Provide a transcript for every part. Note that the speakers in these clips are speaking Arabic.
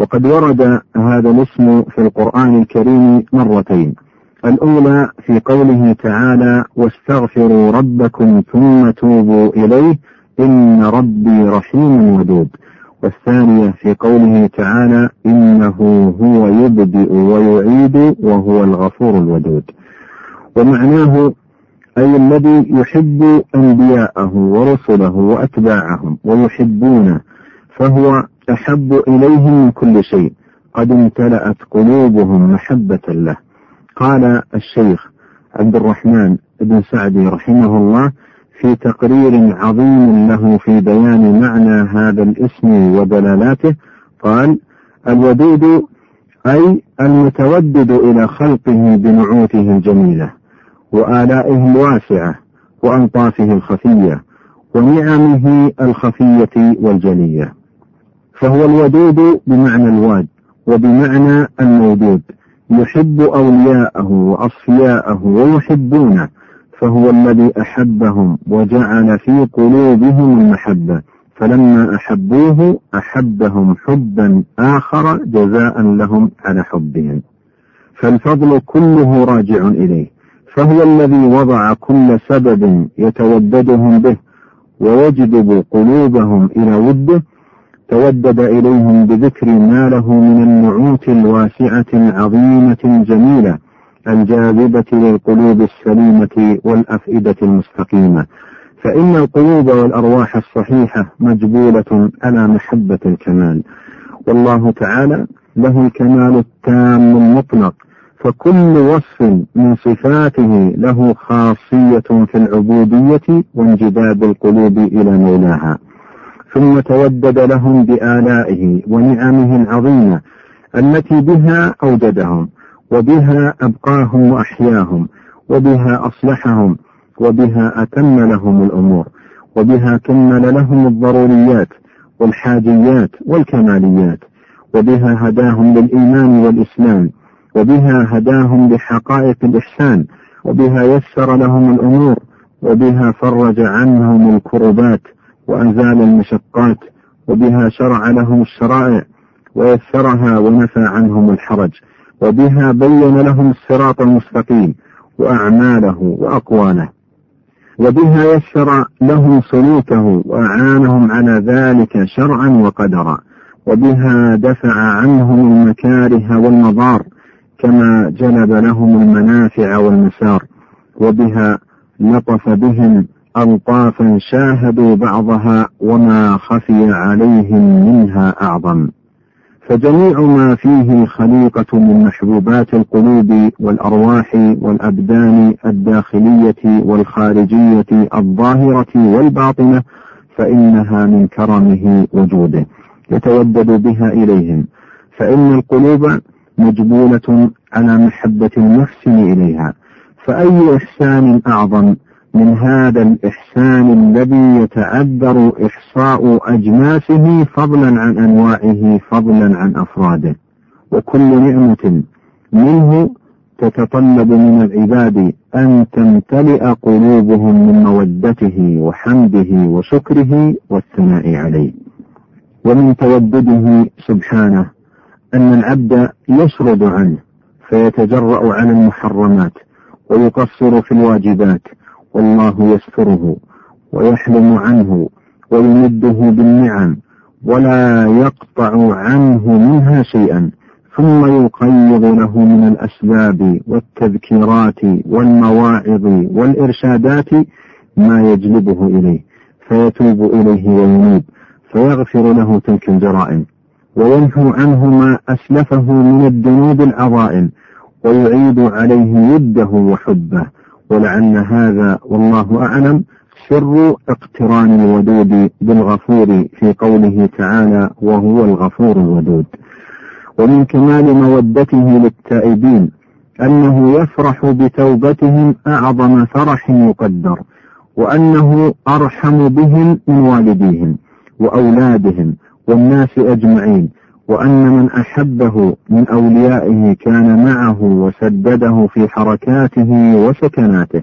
وقد ورد هذا الاسم في القرآن الكريم مرتين. الأولى في قوله تعالى واستغفروا ربكم ثم توبوا إليه إن ربي رحيم ودود. والثانية في قوله تعالى إنه هو يبدئ ويعيد وهو الغفور الودود. ومعناه أي الذي يحب أنبياءه ورسله وأتباعهم ويحبونه فهو أحب إليهم من كل شيء. قد امتلأت قلوبهم محبة له. قال الشيخ عبد الرحمن بن سعدي رحمه الله في تقرير عظيم له في بيان معنى هذا الاسم ودلالاته قال الودود أي المتودد إلى خلقه بنعوته الجميلة وآلائه الواسعة وألطافه الخفية ونعمه الخفية والجلية. فهو الودود بمعنى الواد وبمعنى المودود يحب أولياءه وأصفياءه ويحبونه فهو الذي أحبهم وجعل في قلوبهم المحبة. فلما أحبوه أحبهم حبا آخر جزاء لهم على حبهم. فالفضل كله راجع إليه. فهو الذي وضع كل سبب يتوددهم به ويجذب قلوبهم إلى وده تودد إليهم بذكر ما له من النعوت الواسعة العظيمة الجميلة الجاذبة للقلوب السليمة والأفئدة المستقيمة. فإن القلوب والأرواح الصحيحة مجبولة على محبة الكمال. والله تعالى له الكمال التام المطلق فكل وصف من صفاته له خاصية في العبودية وانجذاب القلوب إلى مولاها. ثم تودد لهم بآلائه ونعمه العظيمة التي بها أوجدهم وبها أبقاهم وأحياهم وبها أصلحهم وبها أتم لهم الأمور وبها كمل لهم الضروريات والحاجيات والكماليات وبها هداهم للإيمان والإسلام وبها هداهم لحقائق الإحسان وبها يسر لهم الأمور وبها فرج عنهم الكربات وأزال المشقات وبها شرع لهم الشرائع ويسرها ونفى عنهم الحرج وبها بين لهم الصراط المستقيم وأعماله وأقواله. وبها يسر لهم سلوكه وأعانهم على ذلك شرعا وقدرا. وبها دفع عنهم المكاره والمضار كما جلب لهم المنافع والمسار. وبها لطف بهم ألطافا شاهدوا بعضها وما خفي عليهم منها أعظم. فجميع ما فيه الخليقة من محبوبات القلوب والأرواح والأبدان الداخلية والخارجية الظاهرة والباطنة فإنها من كرمه وجوده. يتودد بها إليهم. فإن القلوب مجبولة على محبة المحسن إليها. فأي إحسان أعظم من هذا الإحسان الذي يتعذر إحصاء أجناسه فضلا عن أنواعه فضلا عن أفراده. وكل نعمة منه تتطلب من العباد أن تمتلئ قلوبهم من مودته وحمده وشكره والثناء عليه. ومن تودده سبحانه أن العبد يشرد عنه فيتجرأ على المحرمات ويقصر في الواجبات والله يستره ويحلم عنه ويمده بالنعم ولا يقطع عنه منها شيئا ثم يقيض له من الأسباب والتذكيرات والمواعظ والإرشادات ما يجلبه إليه فيتوب إليه وينيب فيغفر له تلك الجرائم وينهو عنه ما أسلفه من الذنوب العظائم ويعيد عليه وده وحبه. ولعل هذا والله أعلم سر اقتران الودود بالغفور في قوله تعالى وهو الغفور الودود ومن كمال مودته للتائبين أنه يفرح بتوبتهم أعظم فرح يقدر وأنه أرحم بهم من والديهم وأولادهم والناس أجمعين. وأن من أحبه من أوليائه كان معه وسدده في حركاته وسكناته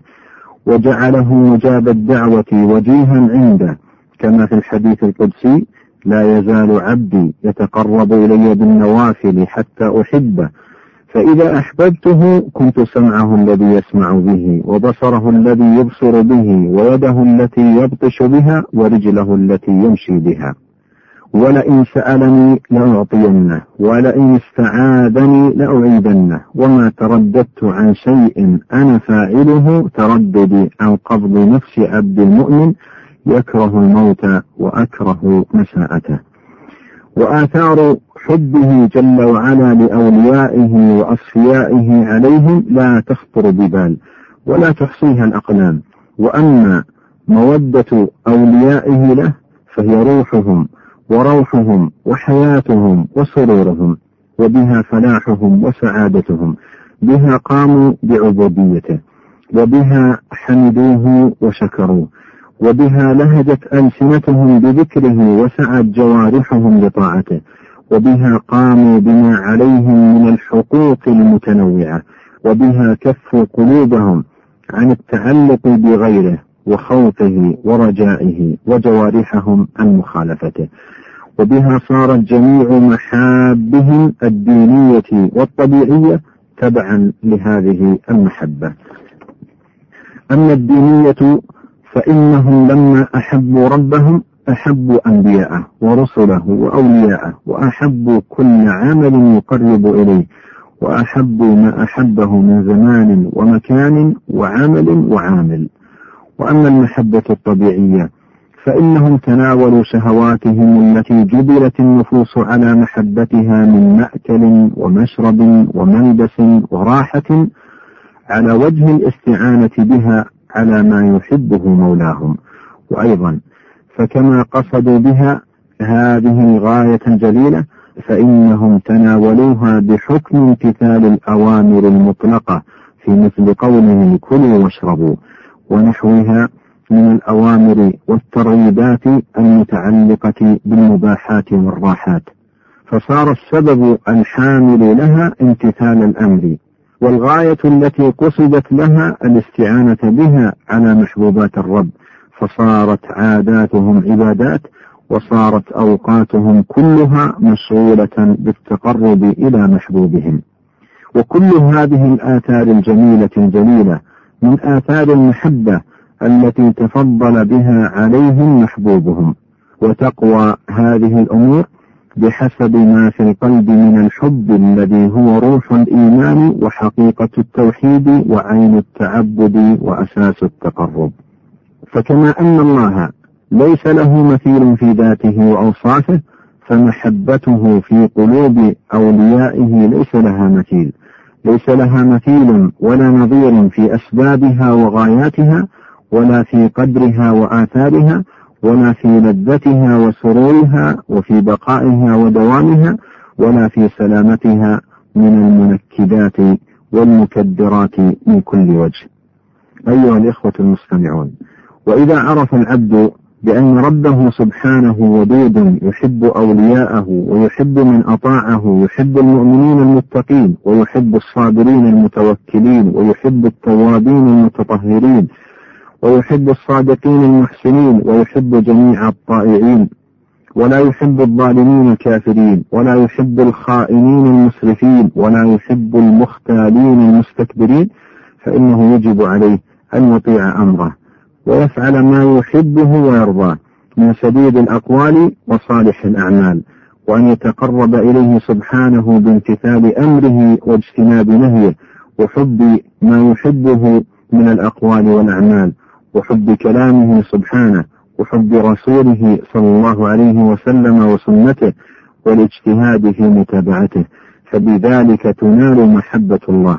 وجعله مجاب الدعوة وجيها عنده. كما في الحديث القدسي لا يزال عبدي يتقرب إلي بالنوافل حتى أحبه. فإذا أحببته كنت سمعه الذي يسمع به وبصره الذي يبصر به ويده التي يبطش بها ورجله التي يمشي بها. ولئن سألني لأعطينه ولئن استعاذني لأعيدنه. وما ترددت عن شيء أنا فاعله ترددي عن قبض نفس عبد المؤمن يكره الموت وأكره مساءته. وآثار حبه جل وعلا لأوليائه وأصفيائه عليهم لا تخطر ببال ولا تحصيها الأقلام. وأما مودة أوليائه له فهي روحهم وروحهم وحياتهم وسرورهم وبها فلاحهم وسعادتهم بها قاموا بعبوديته وبها حمدوه وشكروه وبها لهجت ألسنتهم بذكره وسعت جوارحهم لطاعته وبها قاموا بما عليهم من الحقوق المتنوعة وبها كفوا قلوبهم عن التعلق بغيره وخوفه ورجائه وجوارحهم عن مخالفته. وبها صارت جميع محابهم الدينية والطبيعية تبعا لهذه المحبة. أما الدينية فإنهم لما أحبوا ربهم أحبوا أنبياءه ورسله وأولياءه وأحبوا كل عمل يقرب إليه وأحبوا ما أحبه من زمان ومكان وعمل وعامل. وأما المحبة الطبيعية فإنهم تناولوا شهواتهم التي جبلت النفوس على محبتها من مأكل ومشرب وملبس وراحة على وجه الاستعانة بها على ما يحبه مولاهم. وأيضا فكما قصدوا بها هذه الغاية الجليلة فإنهم تناولوها بحكم امتثال الأوامر المطلقة في مثل قولهم كلوا واشربوا ونحوها من الأوامر والترغيبات المتعلقة بالمباحات والراحات. فصار السبب الحامل لها امتثال الأمر والغاية التي قصدت لها الاستعانة بها على محبوبات الرب. فصارت عاداتهم عبادات وصارت أوقاتهم كلها مشغولة بالتقرب إلى محبوبهم. وكل هذه الآثار الجميلة الجليلة من آثار المحبة التي تفضل بها عليهم محبوبهم. وتقوى هذه الأمور بحسب ما في القلب من الحب الذي هو روح الإيمان وحقيقة التوحيد وعين التعبد وأساس التقرب. فكما أن الله ليس له مثيل في ذاته وأوصافه فمحبته في قلوب أوليائه ليس لها مثيل. ليس لها مثيل ولا نظير في أسبابها وغاياتها ولا في قدرها وآثارها ولا في لذتها وسرورها وفي بقائها ودوامها ولا في سلامتها من المنكدات والمكدرات من كل وجه. أيها الإخوة المستمعون، وإذا عرف العبد بأن ربه سبحانه ودود يحب أولياءه ويحب من أطاعه يحب المؤمنين المتقين ويحب الصابرين المتوكلين ويحب التوابين المتطهرين ويحب الصادقين المحسنين ويحب جميع الطائعين. ولا يحب الظالمين الكافرين ولا يحب الخائنين المسرفين ولا يحب المختالين المستكبرين فإنه يجب عليه أن يطيع أمره. ويفعل ما يحبه ويرضاه من سديد الأقوال وصالح الأعمال وأن يتقرب إليه سبحانه بامتثال أمره واجتناب نهيه وحب ما يحبه من الأقوال والأعمال وحب كلامه سبحانه وحب رسوله صلى الله عليه وسلم وسنته والاجتهاد في متابعته. فبذلك تنال محبة الله.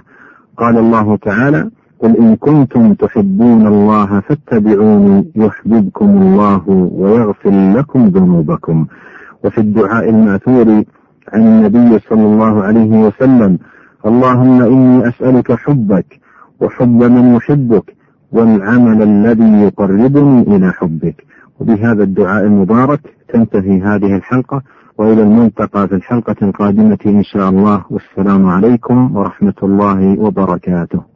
قال الله تعالى قل إن كنتم تحبون الله فاتبعوني يحببكم الله ويغفر لكم ذنوبكم. وفي الدعاء المأثور عن النبي صلى الله عليه وسلم اللهم إني أسألك حبك وحب من يحبك والعمل الذي يقربني إلى حبك. وبهذا الدعاء المبارك تنتهي هذه الحلقة وإلى الملتقى في الحلقة القادمة إن شاء الله. والسلام عليكم ورحمة الله وبركاته.